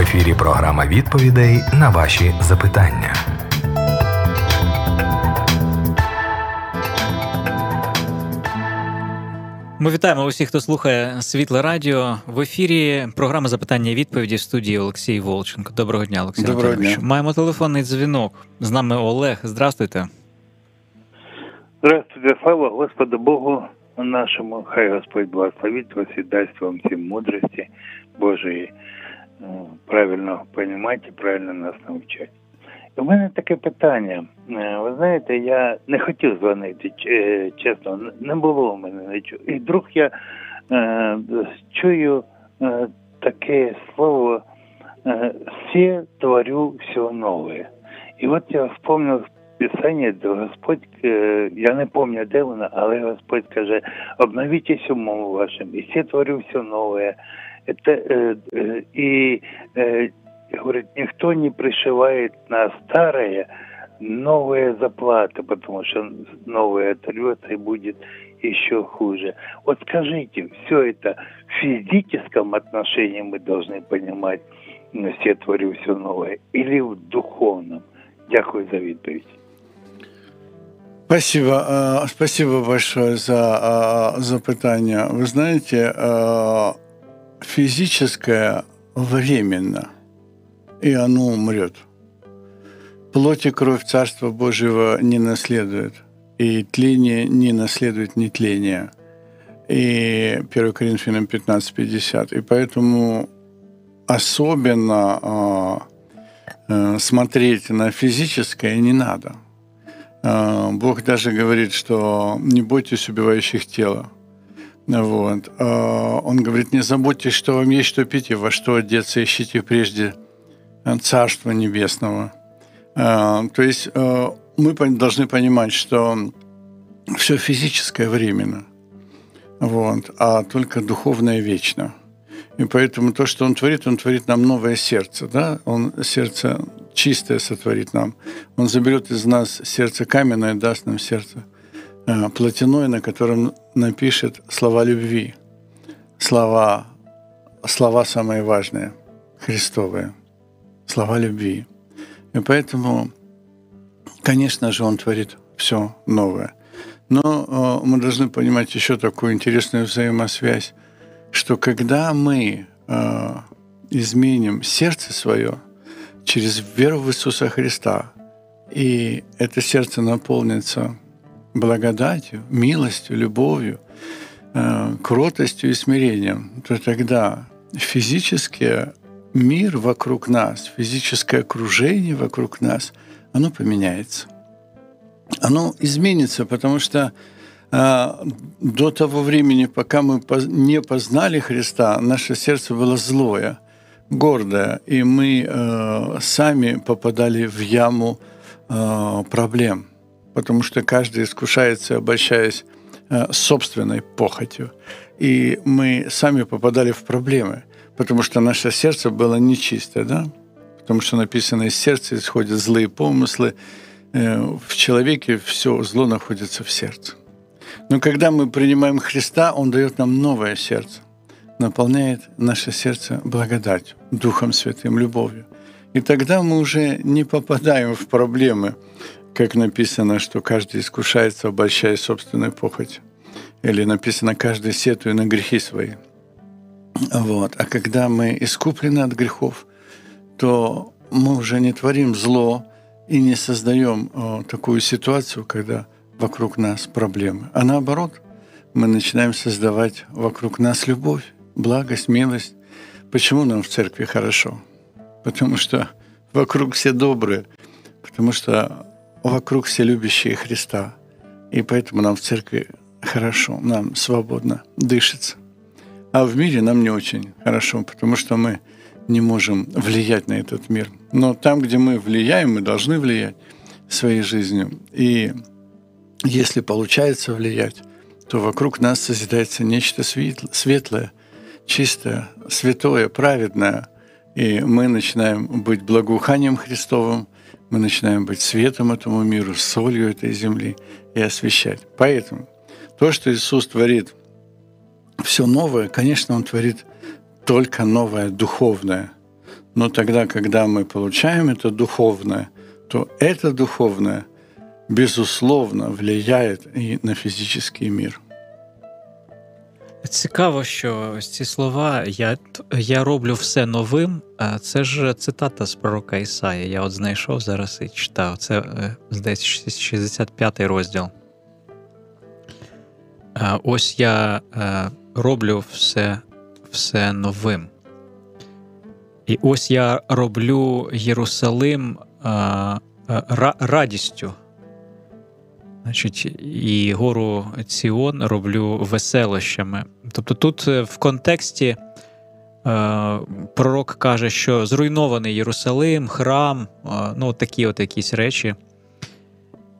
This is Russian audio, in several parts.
ефірі програма відповідей на ваші запитання. Ми вітаємо усіх, хто слухає Світле Радіо. В ефірі програма запитання і відповіді в студії Олексій Волченко. Доброго дня, Олексій Доброго дня. Маємо телефонний дзвінок. З нами Олег. Здравствуйте. Здравствуйте, слава Господу Богу нашему, хай Господь благословит вас и даст вам всем мудрости Божией, е, правильно понимать і правильно нас навчати. У мене таке питання. Е, Ви знаєте, я не хотів дзвонити, е, чесно, не було у мене нічого. І вдруг я е, чую е, таке слово е, «все творю все нове». І от я вспомнив Писання, де Господь, я не пам'ятаю, де воно, але Господь каже, обновітесь умом вашим, і все творю все нове. Это, э, э, и э, говорит, никто не пришивает на старое новые заплаты, потому что новое оторвется и будет еще хуже. Вот скажите, все это в физическом отношении мы должны понимать, ну, все творю все новое, или в духовном? Дякую за відповідь. Спасибо, э, спасибо большое за э, запытание. Вы знаете, э, физическое временно, и оно умрет. Плоть и кровь Царства Божьего не наследует, и тление не наследует нетление. И 1 Коринфянам 15.50. И поэтому особенно смотреть на физическое не надо – а, Бог даже говорит, что не бойтесь убивающих тела. Вот. А, он говорит, не заботьтесь, что вам есть что пить и во что одеться, ищите прежде Царства Небесного. А, то есть мы должны понимать, что все физическое временно, вот, а только духовное вечно. И поэтому то, что Он творит, Он творит нам новое сердце. Да? Он сердце чистое сотворит нам. Он заберет из нас сердце каменное, даст нам сердце э, плотяное, на котором напишет слова любви. Слова, слова самые важные, христовые. Слова любви. И поэтому, конечно же, Он творит все новое. Но э, мы должны понимать еще такую интересную взаимосвязь что когда мы э, изменим сердце свое через веру в Иисуса Христа, и это сердце наполнится благодатью, милостью, любовью, э, кротостью и смирением, то тогда физический мир вокруг нас, физическое окружение вокруг нас, оно поменяется. Оно изменится, потому что а, до того времени, пока мы не познали Христа, наше сердце было злое, гордое, и мы э, сами попадали в яму э, проблем, потому что каждый искушается, обольщаясь э, собственной похотью. И мы сами попадали в проблемы, потому что наше сердце было нечистое, да? потому что написано, из сердца исходят злые помыслы, в человеке все зло находится в сердце. Но когда мы принимаем Христа, Он дает нам новое сердце, наполняет наше сердце благодатью, Духом Святым, любовью. И тогда мы уже не попадаем в проблемы, как написано, что каждый искушается, обольщая собственной похотью. Или написано, каждый сетует на грехи свои. Вот. А когда мы искуплены от грехов, то мы уже не творим зло и не создаем о, такую ситуацию, когда вокруг нас проблемы, а наоборот, мы начинаем создавать вокруг нас любовь, благость, милость. Почему нам в церкви хорошо? Потому что вокруг все добрые, потому что вокруг все любящие Христа. И поэтому нам в церкви хорошо, нам свободно дышится. А в мире нам не очень хорошо, потому что мы не можем влиять на этот мир. Но там, где мы влияем, мы должны влиять своей жизнью. И если получается влиять, то вокруг нас созидается нечто светлое, чистое, святое, праведное. И мы начинаем быть благоуханием Христовым, мы начинаем быть светом этому миру, солью этой земли и освещать. Поэтому то, что Иисус творит, все новое, конечно, Он творит только новое, духовное. Но тогда, когда мы получаем это духовное, то это духовное, безусловно, влияет и на физический мир. Цікаво, що ось ці слова я я роблю все новим. Це ж цитата з пророка Ісаї. Я от знайшов зараз і читав. Це е, здається 65-й розділ. Ось я е, роблю все, все новим. І ось я роблю Єрусалим радістю. Значить, і гору Ціон роблю веселощами. Тобто тут е, в контексті е, пророк каже, що зруйнований Єрусалим, храм, е, ну такі от якісь речі.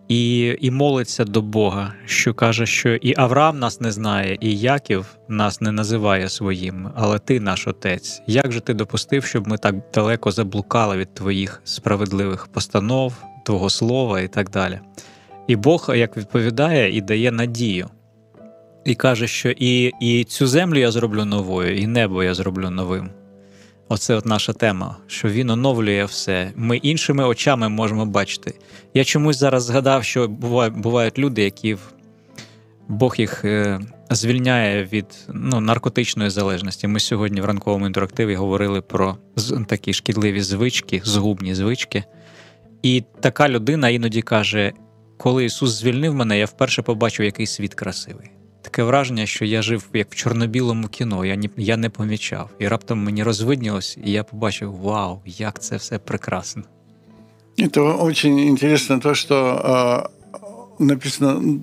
І і молиться до Бога, що каже, що і Авраам нас не знає, і Яків нас не називає своїм, але ти наш отець. Як же ти допустив, щоб ми так далеко заблукали від твоїх справедливих постанов, твого слова і так далі? І Бог як відповідає і дає надію. І каже, що і і цю землю я зроблю новою, і небо я зроблю новим. Оце от наша тема, що він оновлює все. Ми іншими очами можемо бачити. Я чомусь зараз згадав, що бувають, люди, які Бог їх е, звільняє від ну, наркотичної залежності. Ми сьогодні в ранковому інтерактиві говорили про такі шкідливі звички, згубні звички. І така людина іноді каже: коли Ісус звільнив мене, я вперше побачив, який світ красивий. Таке враження, що я жив як в чорно-білому кіно, я не, я не помічав. І раптом мені розвиднілось, і я побачив: вау, як це все прекрасно. Это очень интересно то, что э, написано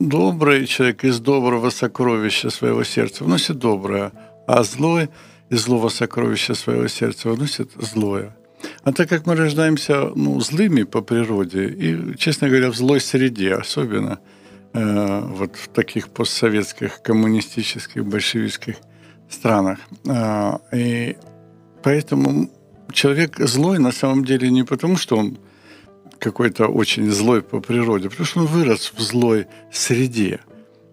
добрый человек из доброго сокровища своего сердца вносит доброе, а злой из злого сокровища своего сердца вносит злое. А так как мы рождаемся ну, злыми по природе, и, честно говоря, в злой среде, особенно э, вот в таких постсоветских, коммунистических, большевистских странах, э, и поэтому человек злой на самом деле не потому, что он какой-то очень злой по природе, потому что он вырос в злой среде.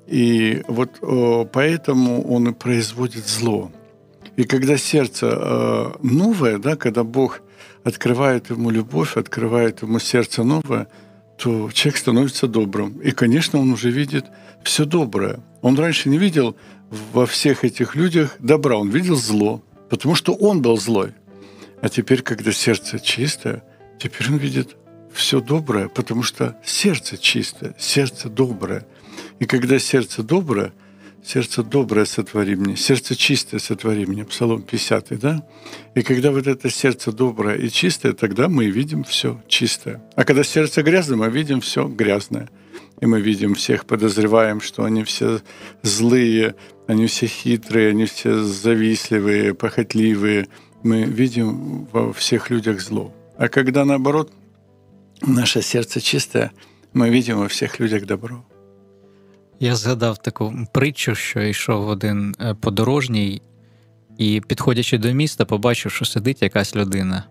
И вот э, поэтому он и производит зло. И когда сердце э, новое, да, когда Бог открывает ему любовь, открывает ему сердце новое, то человек становится добрым. И, конечно, он уже видит все доброе. Он раньше не видел во всех этих людях добра, он видел зло, потому что он был злой. А теперь, когда сердце чистое, теперь он видит все доброе, потому что сердце чистое, сердце доброе. И когда сердце доброе, Сердце доброе сотвори мне, сердце чистое сотвори мне, Псалом 50, да? И когда вот это сердце доброе и чистое, тогда мы видим все чистое. А когда сердце грязное, мы видим все грязное. И мы видим всех, подозреваем, что они все злые, они все хитрые, они все завистливые, похотливые. Мы видим во всех людях зло. А когда наоборот, наше сердце чистое, мы видим во всех людях добро. Я згадав таку притчу, що йшов один е, подорожній, і, підходячи до міста, побачив, що сидить якась людина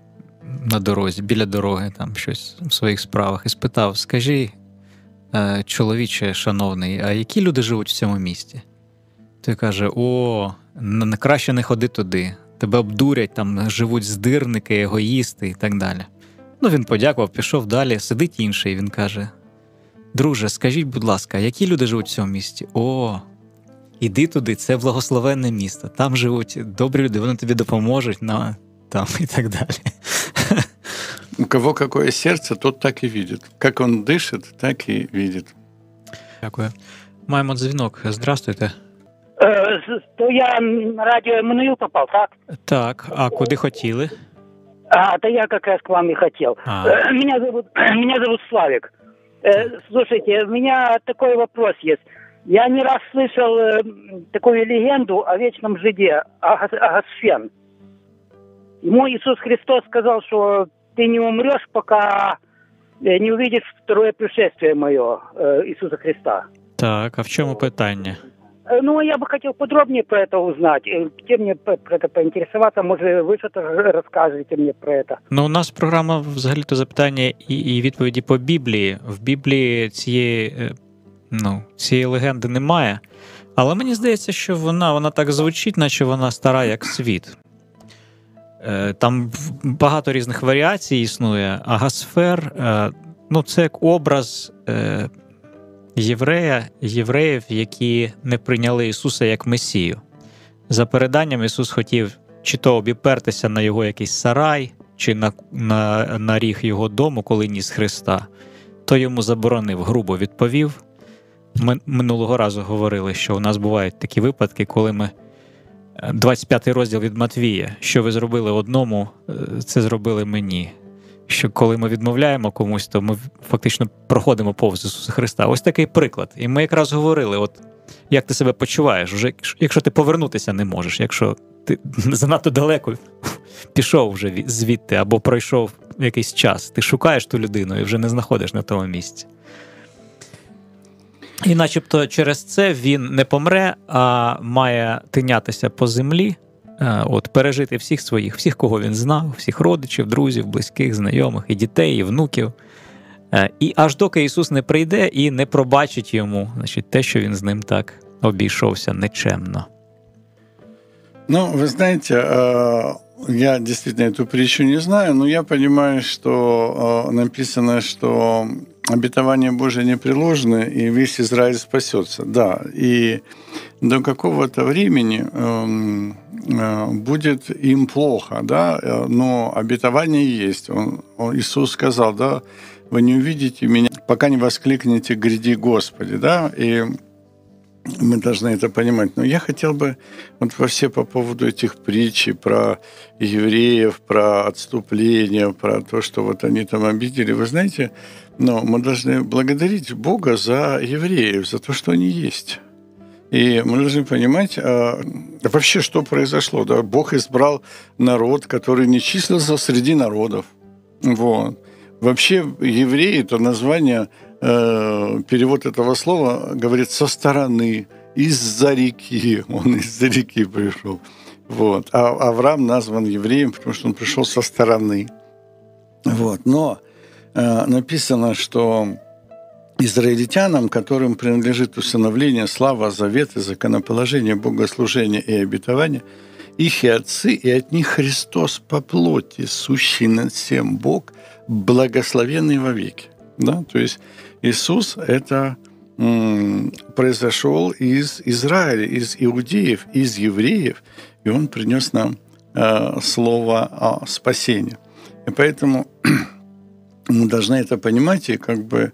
на дорозі, біля дороги, там щось в своїх справах, і спитав: Скажи, е, чоловіче, шановний, а які люди живуть в цьому місті? Той каже: О, краще не ходи туди. Тебе обдурять, там живуть здирники, егоїсти і так далі. Ну, він подякував, пішов далі, сидить інший, він каже: Друже, скажіть, будь ласка, які люди живуть в цьому місті? О, іди туди, це благословенне місто. Там живуть добрі люди, вони тобі допоможуть на там і так далі. У кого какое серце, тот так і видит. Як він дишить, так і видит. Дякую. Маємо дзвінок. Здравствуйте. Е, то я на радіо Еммануил попав, так? Так, а куди хотіли? А, да я как раз к вам и хотел. А. Е, меня зовут, меня зовут Славик. Э, слушайте, у меня такой вопрос есть. Я не раз слышал э, такую легенду о вечном жиде, Агасфен. Ему Иисус Христос сказал, что ты не умрешь, пока э, не увидишь второе пришествие мое э, Иисуса Христа. Так, а в чому питання? Э, ну, я бы хотел подробнее про это узнать. Э, где мне про это поинтересоваться? Может, ви щось розкажете мені про це? Ну, у нас програма взагалі-то запитання і, і відповіді по Біблії. В Біблії цієї е, ну, цієї легенди немає. Але мені здається, що вона вона так звучить, наче вона стара як світ. Е, там багато різних варіацій існує. Агасфер е, ну, це як образ е, єврея, євреїв, які не прийняли Ісуса як Месію. За переданням, Ісус хотів чи то обіпертися на його якийсь сарай, чи на, на, на ріг його дому, коли ніс Христа, то йому заборонив, грубо відповів. Ми минулого разу говорили, що у нас бувають такі випадки, коли ми 25 розділ від Матвія, що ви зробили одному, е, це зробили мені. Що коли ми відмовляємо комусь, то ми фактично проходимо повз Ісуса Христа. Ось такий приклад. І ми якраз говорили: от як ти себе почуваєш, вже якщо ти повернутися не можеш, якщо ти занадто далеко пішов вже звідти або пройшов якийсь час, ти шукаєш ту людину і вже не знаходиш на тому місці. І начебто через це він не помре, а має тинятися по землі, от пережити всіх своїх, всіх, кого він знав, всіх родичів, друзів, близьких, знайомих, і дітей, і внуків. Е, і аж доки Ісус не прийде і не пробачить йому, значить, те, що він з ним так обійшовся нечемно. Ну, вы знаете, э, я действительно эту притчу не знаю, но я понимаю, что э, написано, что обетование Божие не приложено, и весь Израиль спасется. Да, и до какого-то времени эм, э, будет им плохо, да, но обетование есть. Он, он, Иисус сказал, да, вы не увидите меня, пока не воскликнете «Гряди, Господи», да, и мы должны это понимать. Но я хотел бы вот во все по поводу этих притчей про евреев, про отступление, про то, что вот они там обидели. Вы знаете, но мы должны благодарить Бога за евреев, за то, что они есть. И мы должны понимать а, вообще, что произошло. Да? Бог избрал народ, который не числился среди народов. Вот. Вообще евреи – это название Э, перевод этого слова говорит со стороны, из-за реки. Он из-за реки пришел. Вот. А Авраам назван евреем, потому что он пришел со стороны. Вот. Но э, написано, что израильтянам, которым принадлежит усыновление, слава, завет и законоположение, богослужение и обетование, их и отцы, и от них Христос по плоти, сущий над всем Бог, благословенный вовеки. Да? То есть Иисус – это произошел из Израиля, из иудеев, из евреев, и Он принес нам э, слово спасения. И поэтому мы должны это понимать и как бы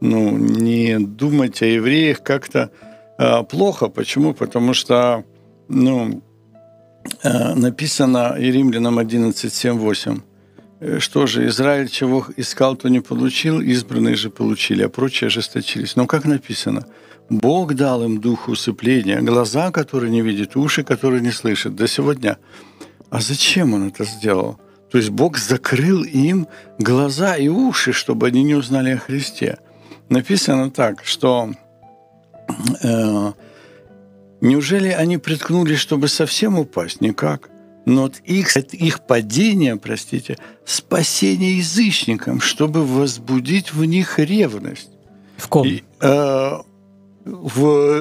ну, не думать о евреях как-то э, плохо. Почему? Потому что ну, э, написано и Римлянам 11, 7, 8 – Э, что же, Израиль чего искал, то не получил, избранные же получили, а прочие ожесточились. Но как написано, Бог дал им дух усыпления, глаза, которые не видят, уши, которые не слышат до сегодня. А зачем Он это сделал? То есть Бог закрыл им глаза и уши, чтобы они не узнали о Христе. Написано так, что э, неужели они приткнулись, чтобы совсем упасть? Никак но от их, от их падения, простите, спасение язычникам, чтобы возбудить в них ревность. В ком? И, э, в,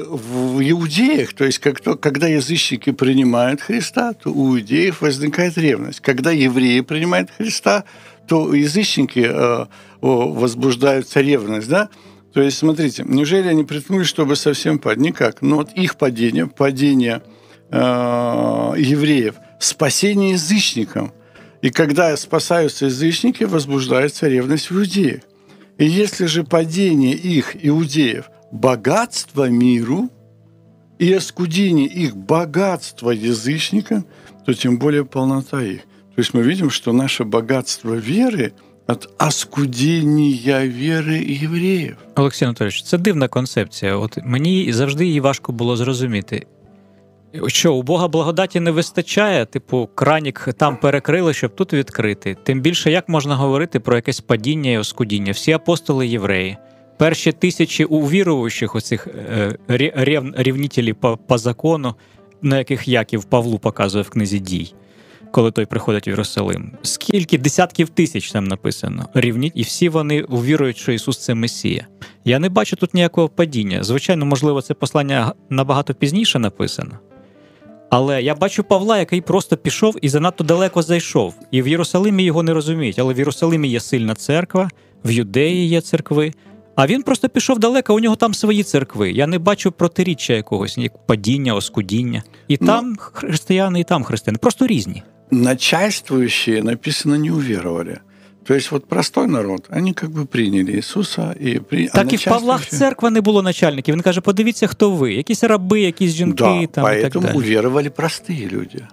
в иудеях, то есть как то, когда язычники принимают Христа, то у иудеев возникает ревность. Когда евреи принимают Христа, то язычники э, возбуждаются ревность, да? То есть, смотрите, неужели они приткнулись, чтобы совсем падать? Никак. Но от их падения, падения э, евреев, спасение язычникам. И когда спасаются язычники, возбуждается ревность в иудеях. И если же падение их, иудеев, богатство миру, и оскудение их богатства язычникам, то тем более полнота их. То есть мы видим, что наше богатство веры от оскудіння віри євреїв. Олексій Анатолійович, це дивна концепція. От мені завжди її важко було зрозуміти. Що у Бога благодаті не вистачає, типу, кранік там перекрили, щоб тут відкрити. Тим більше як можна говорити про якесь падіння і оскудіння? Всі апостоли євреї, перші тисячі увіруючих оцих е, рев, рівнітелів по, по закону, на яких Яків Павлу показує в книзі дій, коли той приходить в Єрусалим. Скільки десятків тисяч там написано рівніть, і всі вони увірують, що Ісус це Месія. Я не бачу тут ніякого падіння. Звичайно, можливо, це послання набагато пізніше написано. Але я бачу Павла, який просто пішов і занадто далеко зайшов. І в Єрусалимі його не розуміють. Але в Єрусалимі є сильна церква, в Юдеї є церкви. А він просто пішов далеко, у нього там свої церкви. Я не бачу протиріччя якогось, як падіння, оскудіння. І ну, там християни, і там християни. Просто різні. Начальствующие написано не уверовали. То есть вот простой народ, они как бы приняли Ісуса і при... Так і в Павлах церква не було начальників. Він каже: подивіться, хто ви, якісь раби, якісь жінки да, там поэтому і так далі. уверовали простые люди.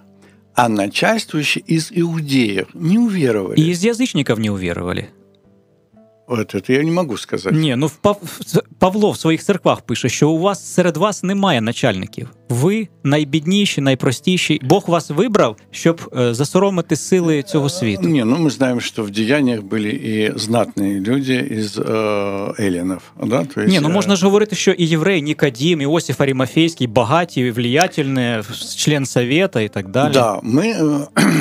А начальствующие из иудеев не уверовали. И из язычников не уверовали. От це я не можу сказати. Ні, ну Павло в своїх церквах пише, що у вас серед вас немає начальників. Ви найбідніші, найпростіші. Бог вас вибрав, щоб е, засоромити сили цього світу. Ні, ну ми знаємо, що в діяннях були і знатні люди із е, елінів. Да? То есть, Ні, ну можна ж говорити, що і єврей, Нікодім, Іосиф Арімафейський, багаті, влиятельні, член совета і так далі. Да, ми е,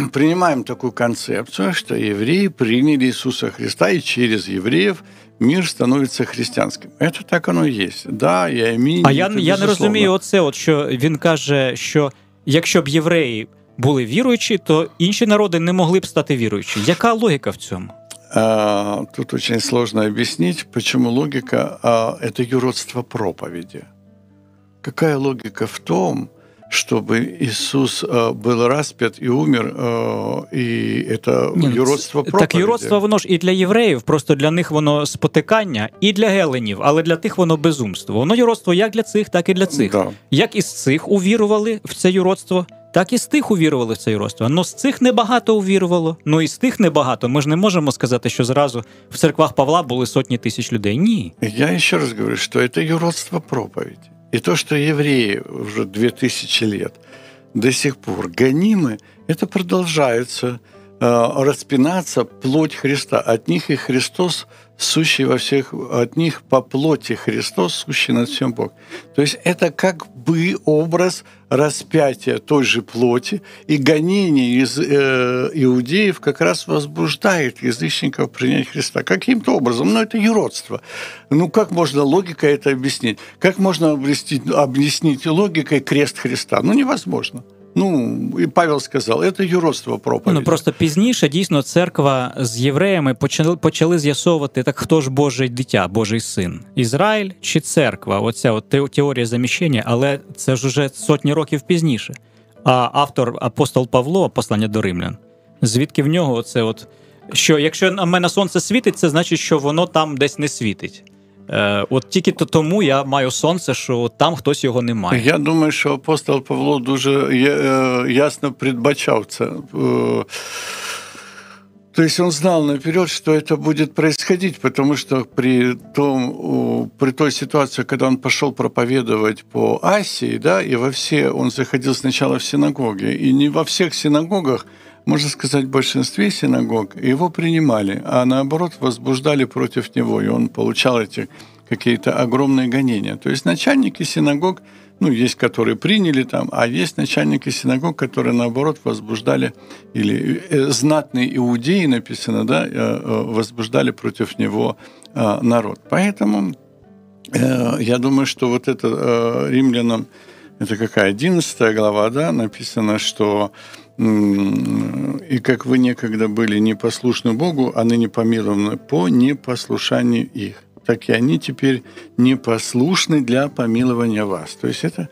приймаємо таку концепцію, що євреї прийняли Ісуса Христа і через євреїв евреев мир становиться християнським. Це так воно і є. Да, я имею, а я я не розумію оце, от що він каже, що якщо б євреї були віруючі, то інші народи не могли б стати віруючі. Яка логіка в цьому? А, тут очень сложно объяснить, почему логика а, – это юродство проповеди. Какая логика в том, чтобы Иисус э, был распят и умер, э, и это Ні, юродство проповіді. Так юродство воно ж і для євреїв, просто для них воно спотикання, і для геленів, але для тих воно безумство. Воно юродство як для цих, так і для цих. Да. Як із цих увірували в це юродство, так і з тих увірували в це юродство. Но з цих небагато увірувало, ну і з тих небагато. Ми ж не можемо сказати, що зразу в церквах Павла були сотні тисяч людей. Ні. Я ще раз говорю, що це юродство проповіді. И то, что евреи уже две тысячи лет до сих пор гонимы, это продолжается э, распинаться плоть Христа. От них и Христос сущий во всех, от них по плоти Христос, сущий над всем Бог. То есть это как бы образ распятия той же плоти, и гонение из э, иудеев как раз возбуждает язычников принять Христа. Каким-то образом, но это юродство. Ну как можно логикой это объяснить? Как можно объяснить, объяснить логикой крест Христа? Ну невозможно. Ну і Павел сказав, це юродство проповіді. Ну просто пізніше дійсно церква з євреями почали почали з'ясовувати, так хто ж Божий дитя, Божий син, Ізраїль чи церква? Оця от теорія заміщення, але це ж уже сотні років пізніше. А автор апостол Павло, послання до римлян, звідки в нього оце от що якщо на мене сонце світить, це значить, що воно там десь не світить. Е, От тільки то тому я маю сонце, що там хтось його не має. Я думаю, що апостол Павло дуже ясно передбачав це. То есть он знал наперед, что это будет происходить, потому что при, том, при той ситуации, когда он пошел проповедовать по Асии, да, и во все, он заходил сначала в синагоги, и не во всех синагогах, можно сказать, в большинстве синагог его принимали, а наоборот возбуждали против него, и он получал эти какие-то огромные гонения. То есть начальники синагог – ну, есть, которые приняли там, а есть начальники синагог, которые, наоборот, возбуждали, или э, знатные иудеи, написано, да, э, э, возбуждали против него народ. Поэтому я думаю, что вот это римлянам, это какая, 11 глава, да, написано, что и как вы некогда были непослушны Богу, а ныне помилованы по непослушанию их так и они теперь непослушны для помилования вас. То есть это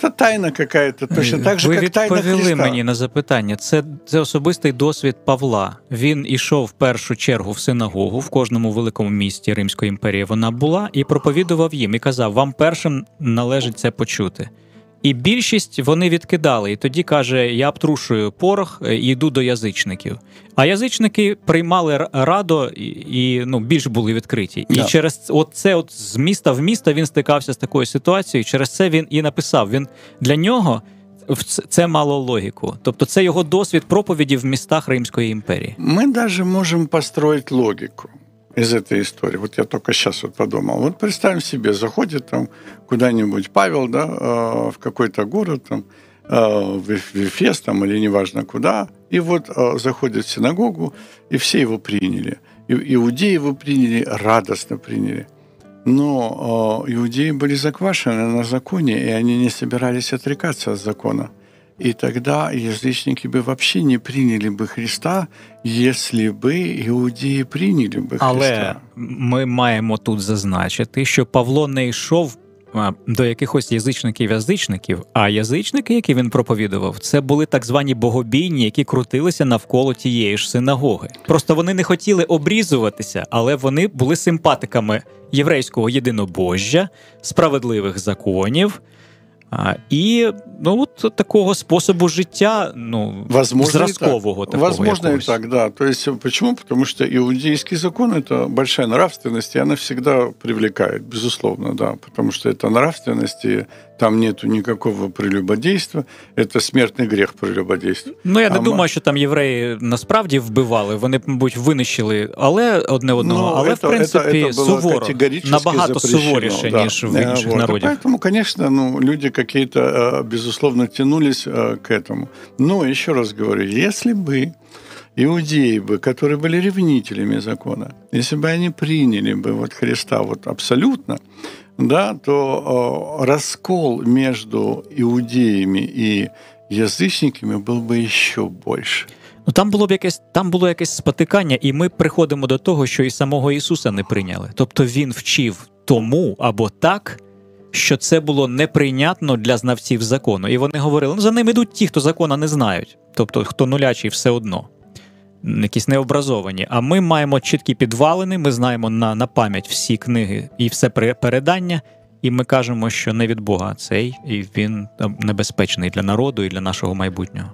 це тайна какая-то, точно так же, Ви як тайна Христа. мені на запитання. Це це особистий досвід Павла. Він ішов в першу чергу в синагогу в кожному великому місті Римської імперії. Вона була і проповідував їм і казав: вам першим належить це почути. І більшість вони відкидали. І тоді каже: я обтрушую порох і йду до язичників. А язичники приймали радо і, і ну більш були відкриті. І yeah. через от це от з міста в місто він стикався з такою ситуацією. Через це він і написав: він для нього. Це мало логіку, тобто це його досвід проповіді в містах Римської імперії. Ми навіть можемо построїти логіку из этой истории. Вот я только сейчас вот подумал. Вот представим себе, заходит там куда-нибудь Павел, да, э, в какой-то город, там, э, в Эфес там, или неважно куда, и вот э, заходит в синагогу, и все его приняли. И, иудеи его приняли, радостно приняли. Но иудеи были заквашены на законе, и они не собирались отрекаться от закона. и тогда язычники бы вообще не приняли бы Христа, если би іудеї прийняли би Христа. Але ми маємо тут зазначити, що Павло не йшов до якихось язичників-язичників, а язичники, які він проповідував, це були так звані богобійні, які крутилися навколо тієї ж синагоги. Просто вони не хотіли обрізуватися, але вони були симпатиками єврейського єдинобожжя, справедливих законів. А, І ну от такого способу життя, ну Возможно, зразкового так. такого Возможно якогось. и так, да. То есть почему? Потому что иудейский закон это большая нравственность, и она всегда привлекает, безусловно, да, потому что это нравственность, и там нету никакого прелюбодейства, это смертний гріх прелюбодейства. Ну я не а думаю, що там євреї насправді вбивали, вони, мабуть, винищили, але одне одного, ну, але это, в принципі это, это суворо, набагато суворіше, да. ніж в інших вот. народів. Поэтому, конечно, ну, люди какие-то, э, безусловно, тянулись э, к этому. Но, еще раз говорю, если бы иудеи бы, которые были ревнителями закона, если бы они приняли бы вот Христа вот абсолютно, да, то раскол между иудеями и язичниками был бы еще больше. Ну там було б якесь там було якесь спотикання, і ми приходимо до того, що і самого Ісуса не прийняли. Тобто він вчив тому або так, що це було неприйнятно для знавців закону. І вони говорили: ну за ним ідуть ті, хто закона не знають, тобто хто нулячий все одно якісь необразовані. А ми маємо чіткі підвалини, ми знаємо на на пам'ять всі книги і все передання, і ми кажемо, що не від Бога цей, і він небезпечний для народу і для нашого майбутнього.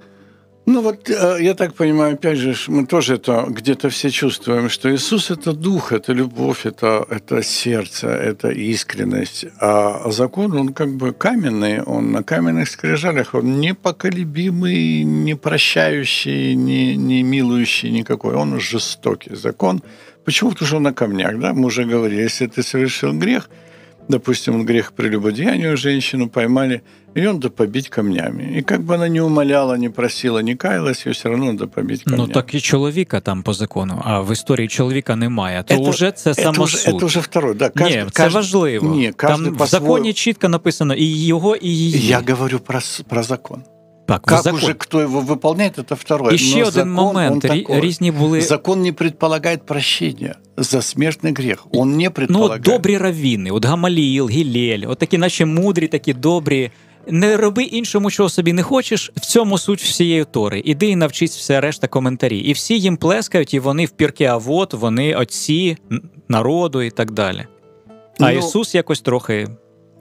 Ну вот э, я так понимаю, опять же, мы тоже это где-то все чувствуем, что Иисус – это дух, это любовь, это, это сердце, это искренность. А закон, он как бы каменный, он на каменных скрижалях, он непоколебимый, не прощающий, не, не милующий никакой, он жестокий закон. Почему? Потому что он на камнях, да? Мы уже говорили, если ты совершил грех – допустим, грех прелюбодеянию женщину поймали, и он надо побить камнями. И как бы она не умоляла, не просила, не каялась, ее все равно надо побить ну, камнями. Ну так і чоловіка там по закону, а в історії чоловіка немає. То это, вже це самосуд. Це вже второй. Да, каждый, Ні, це каждый, важливо. Ні, там в законі чітко написано і його, і її. Я говорю про, про закон. Так, как закон. уже кто его выполняет, это второе. І ще один закон, момент. Різні були... Закон не предполагает прощения за смертный грех. Он не предполагает. Ну, добрі равіни, от Гамаліїл, Гілель, от такі наші мудрі, такі добрі. Не роби іншому, чого собі не хочеш, в цьому суть всієї тори. Іди і навчись все решта коментарі. І всі їм плескають, і вони в пірки, а вот вони отці народу і так далі. А ну, Ісус якось трохи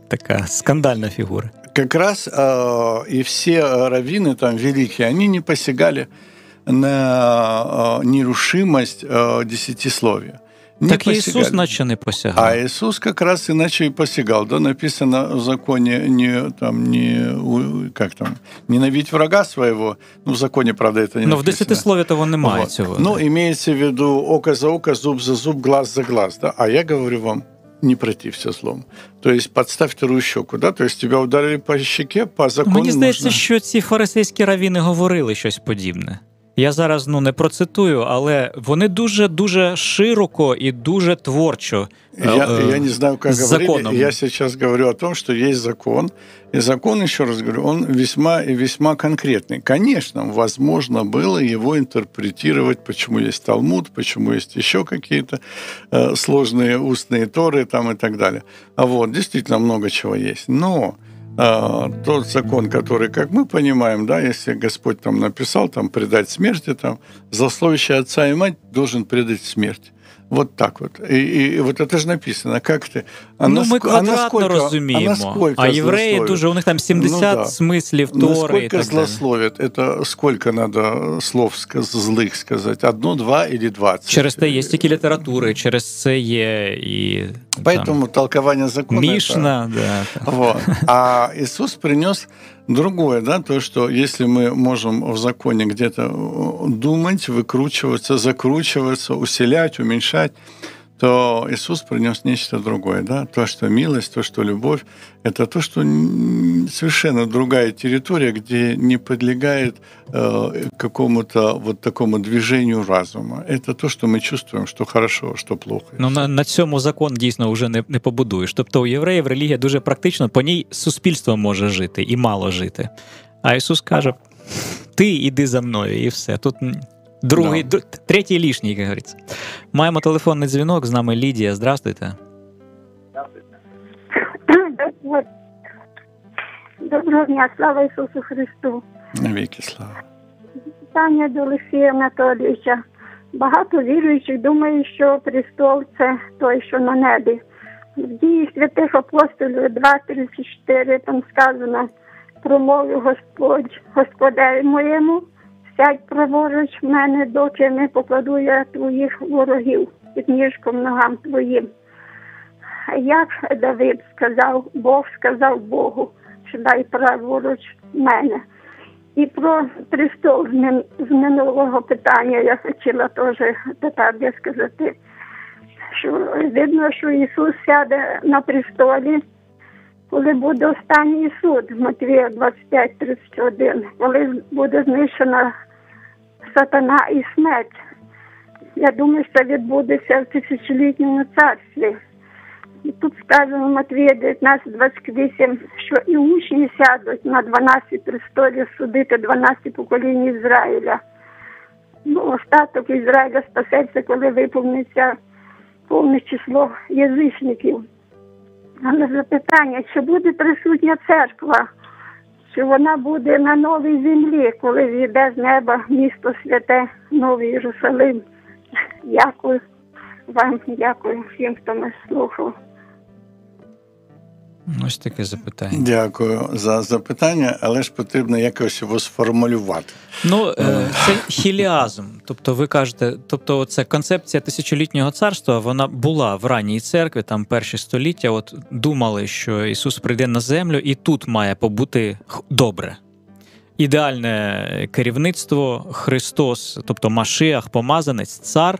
така скандальна фігура. как раз э, и все раввины там великие, они не посягали на э, нерушимость э, десятисловия. Не так посягали. Иисус наче не посягал. А Иисус как раз иначе и посягал. Да, написано в законе не, там, не, как там, ненавидеть врага своего. Ну, в законе, правда, это не Но написано. в десятислове того немає вот. цього. Ну, имеется в виду око за око, зуб за зуб, глаз за глаз. Да? А я говорю вам, не протився злом. То есть подставь вторую щеку, да? То есть тебя ударили по щеке, по закону Мені здається, можна... що ці фарисейські равіни говорили щось подібне. Я зараз ну не процитую, але вони дуже дуже широко і дуже творчо. Я, э, я не знаю, как говорили. Я сейчас говорю о том, что есть закон. И закон, еще раз говорю, он весьма и весьма конкретный. Конечно, возможно было его интерпретировать, почему есть Талмуд, почему есть еще какие-то э, сложные устные торы там и так далее. А вот, действительно много чего есть. Но а, тот закон, который, как мы понимаем, да, если Господь там написал, там, предать смерти, там, злословящий отца и мать должен предать смерть. Вот так вот. І, і от це ж написано, як ти. А ну, ми квадратно розуміємо. А, а євреї дуже, у них там 70 ну, да. смислів Тори. Насколько і так злословят, это сколько надо слов злих сказати? Одно, два или двадцять? Через це є стільки літератури, через це є і... Поэтому там, толкование закона... Мишна, это... да. Вот. А Иисус принес другое, да, то, что если мы можем в законе где-то э, думать, выкручиваться, закручиваться, усилять, уменьшать, то Иисус принес нечто другое, да, то, что милость, то, что любовь, это то, что совершенно другая территория, где не подлегает э, какому-то вот такому движению разума. Это то, что мы чувствуем, что хорошо, что плохо. Ну на, на цьому закон дійсно вже не, не побудуєш. Тобто у євреїв релігія дуже практична, по ній суспільство може жити і мало жити. А Ісус каже: Ти іди за мною, і все. Тут Другий, да. третій лишній, як говориться. Маємо телефонний дзвінок. З нами Лідія. Здравствуйте. Доброго дня, слава Ісусу Христу. Навіки слава. Питання до Олексія Анатолійовича. Багато віруючих думають, що престол це той, що на небі. В дії святих апостолів 2.34 там сказано промовив Господь Господеві моєму, сядь праворуч в мене, доки не покладу я твоїх ворогів під ніжком ногам твоїм. Як Давид сказав, Бог сказав Богу, що дай праворуч мене. І про престол з минулого питання я хотіла теж тепер сказати, що видно, що Ісус сяде на престолі, коли буде останній суд Матвія 25-31, коли буде знищена сатана і смерть. Я думаю, що відбудеться в тисячолітньому царстві. І тут сказано Матвія 19, 28, що і учні сядуть на 12 престолів судити 12 поколінь Ізраїля. Ну, остаток Ізраїля спасеться, коли виповниться повне число язичників. Але запитання, чи буде присутня церква, чи вона буде на новій землі, коли війде з неба місто святе, Новий Єрусалим? Дякую вам, дякую всім, хто нас слухав. Ось таке запитання. Дякую за запитання, але ж потрібно якось його сформулювати. Ну, е, це хіліазм. Тобто, ви кажете, тобто, це концепція тисячолітнього царства, вона була в ранній церкві, там перші століття. От думали, що Ісус прийде на землю і тут має побути добре. Ідеальне керівництво, Христос, тобто Машиах, помазанець, цар.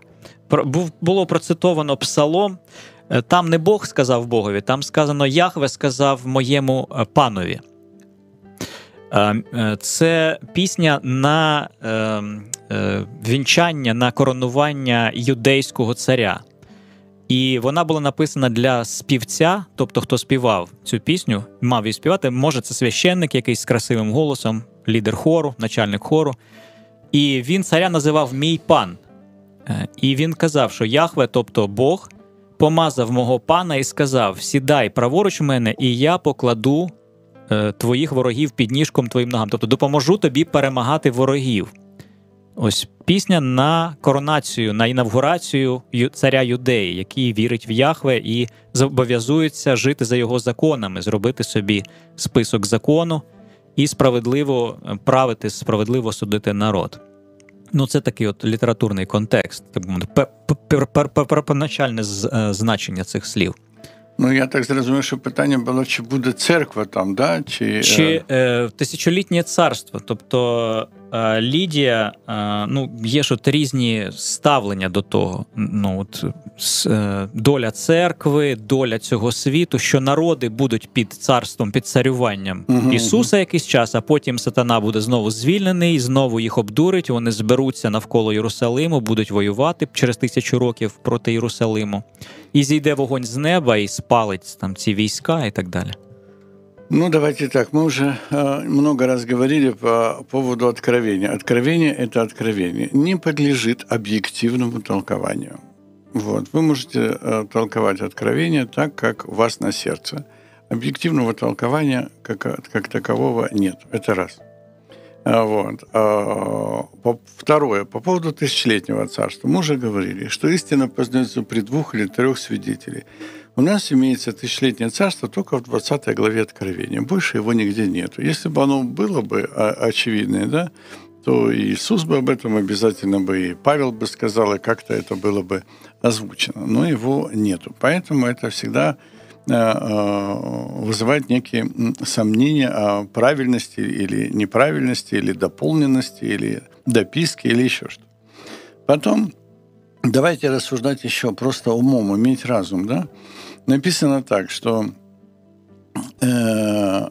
Було процитовано псалом. Е, там не Бог сказав Богові, там сказано Яхве сказав моєму е, панові. Е, це пісня на вінчання, на коронування юдейського царя. І вона була написана для співця, тобто хто співав цю пісню, мав її співати. Може, це священник якийсь з красивим голосом, лідер хору, начальник хору. І він царя називав мій пан. І він казав, що Яхве, тобто Бог, помазав мого пана і сказав: Сідай праворуч мене, і я покладу е, твоїх ворогів під ніжком твоїм ногам. Тобто допоможу тобі перемагати ворогів. Ось пісня на коронацію, на інавгурацію царя Юдеї, який вірить в Яхве і зобов'язується жити за його законами, зробити собі список закону і справедливо е, правити, справедливо судити народ. Ну, це такий от літературний контекст, первоначальне значення цих слів. Ну, я так зрозумів, що питання було, чи буде церква там, да? чи Чи е, тисячолітнє царство. Тобто Е, Лідія, е, ну, є ж от різні ставлення до того. Ну, от, е, Доля церкви, доля цього світу, що народи будуть під царством, під царюванням uh Ісуса якийсь час, а потім сатана буде знову звільнений, знову їх обдурить. Вони зберуться навколо Єрусалиму, будуть воювати через тисячу років проти Єрусалиму. І зійде вогонь з неба і спалить там ці війська і так далі. Ну, давайте так. Мы уже э, много раз говорили по поводу откровения. Откровение – это откровение. Не подлежит объективному толкованию. Вот. Вы можете э, толковать откровение так, как у вас на сердце. Объективного толкования как, как такового нет. Это раз. А, вот. А, второе. По поводу тысячелетнего царства. Мы уже говорили, что истина познается при двух или трех свидетелей – у нас имеется тысячелетнее царство только в 20 главе Откровения. Больше его нигде нет. Если бы оно было бы очевидное, да, то Иисус бы об этом обязательно бы, и Павел бы сказал, и как-то это было бы озвучено. Но его нету. Поэтому это всегда вызывает некие сомнения о правильности или неправильности, или дополненности, или дописке, или еще что. Потом давайте рассуждать еще просто умом, иметь разум, да? написано так, что э,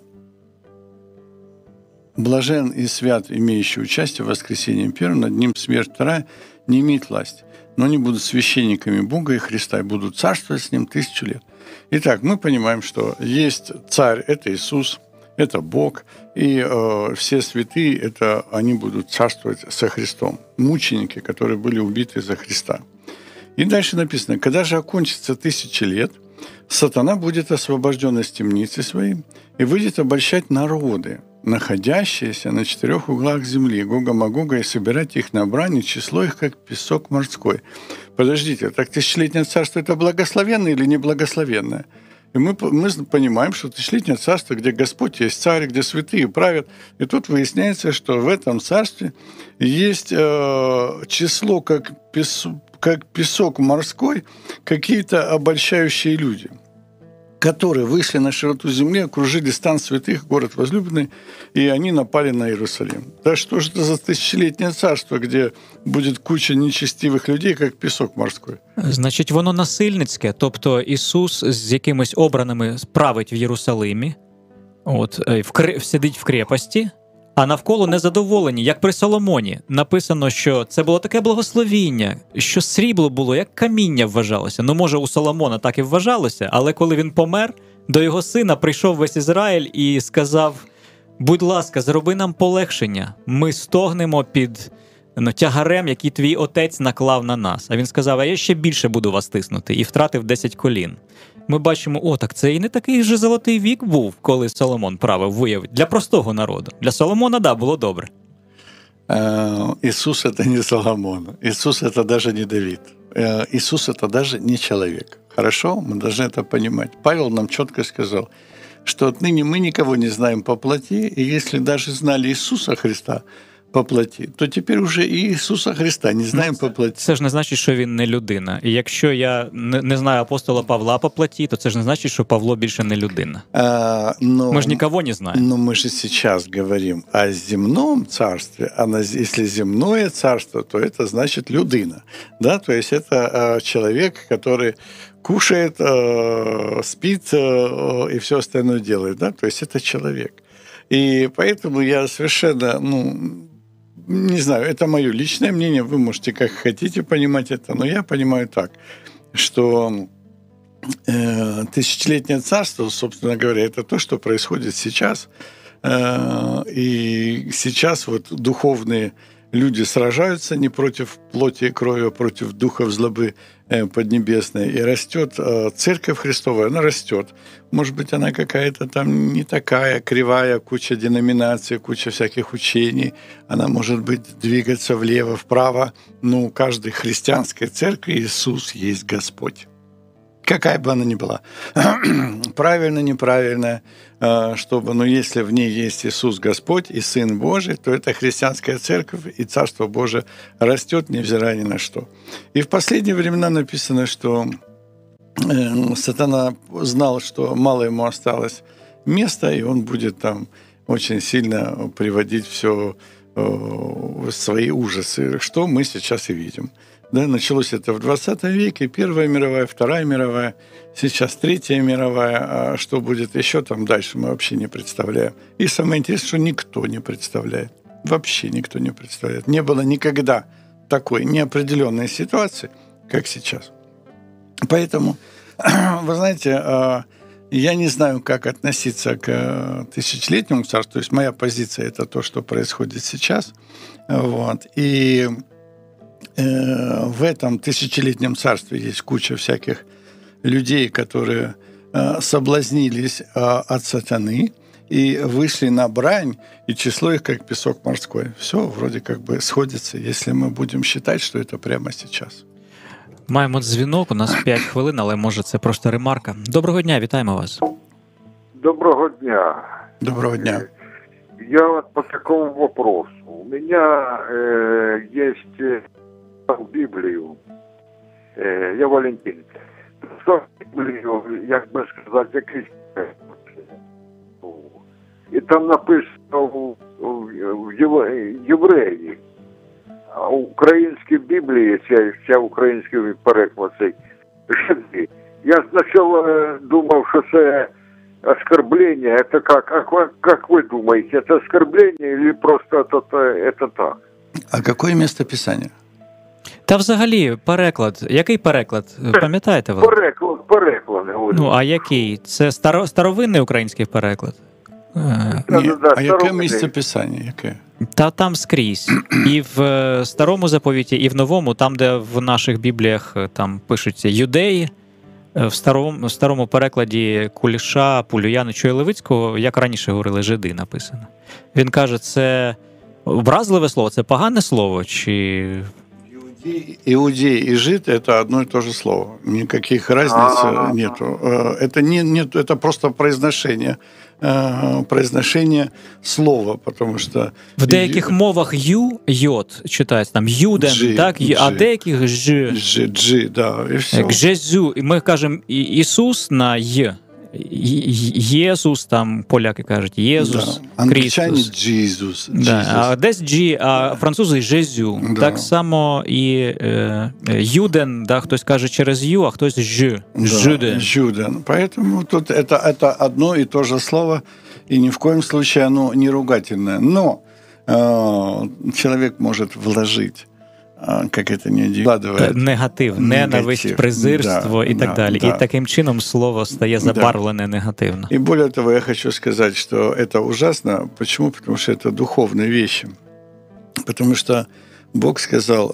блажен и свят, имеющий участие в воскресении первым, над ним смерть вторая, не имеет власти. Но они будут священниками Бога и Христа и будут царствовать с ним тысячу лет. Итак, мы понимаем, что есть царь, это Иисус, это Бог, и э, все святые, это они будут царствовать со Христом. Мученики, которые были убиты за Христа. И дальше написано, когда же окончится тысячи лет, сатана будет освобожден из темницы своей и выйдет обольщать народы, находящиеся на четырех углах земли, Гога Магога, и собирать их на брани, число их, как песок морской. Подождите, так тысячелетнее царство – это благословенное или неблагословенное? И мы, мы понимаем, что тысячелетнее царство, где Господь есть царь, где святые правят. И тут выясняется, что в этом царстве есть э, число, как, пес, как песок морской, какие-то обольщающие люди – которые вышли на широту земли, окружили стан святых, город возлюбленный, и они напали на Иерусалим. Да что же это за тысячелетнее царство, где будет куча нечестивих людей, як пісок морський? Значить, воно насильницьке, тобто Ісус з якимись обраними править в Єрусалимі, от в сидить в крепості, а навколо незадоволені, як при Соломоні. Написано, що це було таке благословіння, що срібло було як каміння вважалося. Ну, може, у Соломона так і вважалося, але коли він помер, до його сина прийшов весь Ізраїль і сказав: будь ласка, зроби нам полегшення, ми стогнемо під ну, тягарем, який твій отець наклав на нас. А він сказав: А я ще більше буду вас тиснути, і втратив 10 колін ми бачимо, о, так це і не такий же золотий вік був, коли Соломон правив виявить для простого народу. Для Соломона, да, було добре. Иисус это не Соломон, Иисус это даже не Давид, Иисус это даже не человек. Хорошо, мы должны это понимать. Павел нам четко сказал, что отныне мы никого не знаем по плоти, и если даже знали Иисуса Христа, по плоті, то тепер уже і Ісуса Христа не знаємо ну, по плоті. Це ж не значить, що він не людина. І якщо я не, не знаю апостола Павла по плоті, то це ж не значить, що Павло більше не людина. А, но, мы же никого не знаем. Но мы же сейчас говорим о земном царстве, а на, если земное царство, то это значит людина. Да? То есть это э, человек, который кушает, э, спит э, и все остальное делает. Да? То есть это человек. И поэтому я совершенно, ну, не знаю, это мое личное мнение, вы можете как хотите понимать это, но я понимаю так, что э, тысячелетнее царство, собственно говоря, это то, что происходит сейчас. Э, и сейчас вот духовные люди сражаются не против плоти и крови, а против духов злобы э, поднебесной. И растет э, церковь Христова, она растет. Может быть, она какая-то там не такая кривая, куча деноминаций, куча всяких учений. Она может быть двигаться влево, вправо. Но у каждой христианской церкви Иисус есть Господь какая бы она ни была, правильно, неправильно, а, чтобы, ну, если в ней есть Иисус Господь и Сын Божий, то это христианская церковь, и Царство Божие растет, невзирая ни на что. И в последние времена написано, что э, сатана знал, что мало ему осталось места, и он будет там очень сильно приводить все в э, свои ужасы, что мы сейчас и видим. Да, началось это в 20 веке, Первая мировая, Вторая мировая, сейчас Третья мировая. А что будет еще там дальше, мы вообще не представляем. И самое интересное, что никто не представляет. Вообще никто не представляет. Не было никогда такой неопределенной ситуации, как сейчас. Поэтому, вы знаете, а, я не знаю, как относиться к э, тысячелетнему царству. То есть моя позиция – это то, что происходит сейчас. Вот. И Э, в этом тысячелетнем царстве есть куча всяких людей, которые э, соблазнились э, от сатаны и вышли на брань, и число их как песок морской. Все вроде как бы сходится, если мы будем считать, что это прямо сейчас. Маємо дзвінок, у нас 5 хвилин, але може це просто ремарка. Доброго дня, вітаємо вас. Доброго дня. Доброго дня. Я вот по такому вопросу. У меня э, есть читав Біблію. Я Валентин. Читав Біблію, як би сказати, якийсь. І там написано в євреї. А українській Біблії, ця, ця український переклад цей жиди. Я спочатку думав, що це оскорбление. Это как, как, как вы думаете, это оскорбление или просто это, это так? А какое место Писания? Та взагалі, переклад. Який переклад? Пам'ятаєте ви? Переклад, переклад. Ну, а який? Це старо, старовинний український переклад? Е, Ні, а яке місце писання? Яке? Та там скрізь. І в е, старому заповіті, і в новому, там, де в наших бібліях е, там пишуться юдеї, в старому в старому перекладі Куліша, Пулюянича і Левицького, як раніше говорили, жиди написано. Він каже, це образливе слово, це погане слово, чи Иудей и жид – это одно и то же слово. Никаких разниц А-а-а. нету. Э, это, не, нет, это просто произношение, э, произношение слова, потому что... В деяких ю... мовах «ю» – «йод» читається, там «юден», джи, так? Джи. А деяких «ж». «Ж», «джи», да, и все. «Гжезю». І ми кажемо «Ісус» на «й». Єсус, там поляки кажуть, Єсус, да. Крістус. Джізус. Да. А десь Джі, а французи Жезю. Да. Так само і е, Юден, да, хтось каже через Ю, а хтось Ж. Да. Жюден. Жюден. Поэтому тут это, это одно и то же слово, и ни в коем случае оно не ругательное. Но э, человек может вложить як це не вкладає. негатив, ненависть, презирство да, і так да, далі. Да. І таким чином слово стає забарвлене да. негативно. И более того, я хочу сказать, что это ужасно. Почему? Потому что это духовные вещи. Потому что Бог сказал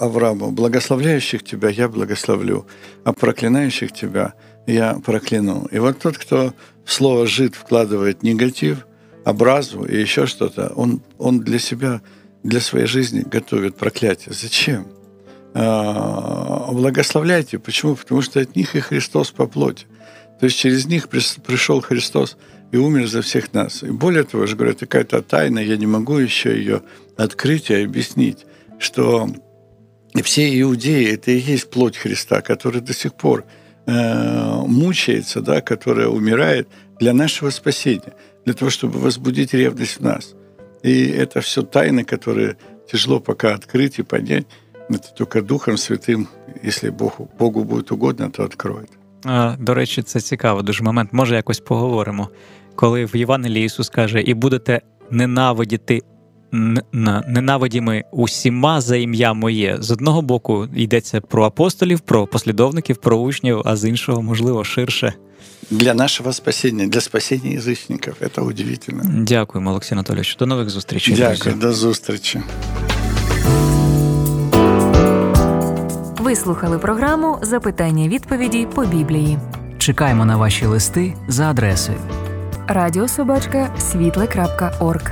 Аврааму, благословляющих тебя я благословлю, а проклинающих тебя я прокляну. И вот тот, кто в слово «жид» вкладывает негатив, образу и еще что-то, он, он для себя для своей жизни готовят проклятие. Зачем? А, благословляйте. Почему? Потому что от них и Христос по плоти. То есть через них пришел Христос и умер за всех нас. И более того, я же говорю, это какая-то тайна, я не могу еще ее открыть и объяснить, что все иудеи – это и есть плоть Христа, который до сих пор э, мучается, да, которая умирает для нашего спасения, для того, чтобы возбудить ревность в нас – и это все тайны, которые тяжело пока открыть и понять. Это только Духом Святым, якщо Богу, Богу буде угодно, то відкроє. До речі, це цікаво дуже момент. Може, якось поговоримо. Коли в Євангелії Ісус каже, і будете ненавидіти ненавидіми усіма за ім'я моє. З одного боку йдеться про апостолів, про послідовників, про учнів, а з іншого, можливо, ширше для нашого спасіння, для спасіння язичників. Це удивительно. Дякуємо, Олексій Анатолійович. До нових зустрічей. Дякую, до зустрічі. Ви слухали програму Запитання відповіді по Біблії. Чекаємо на ваші листи за адресою радіособачка світле.орг.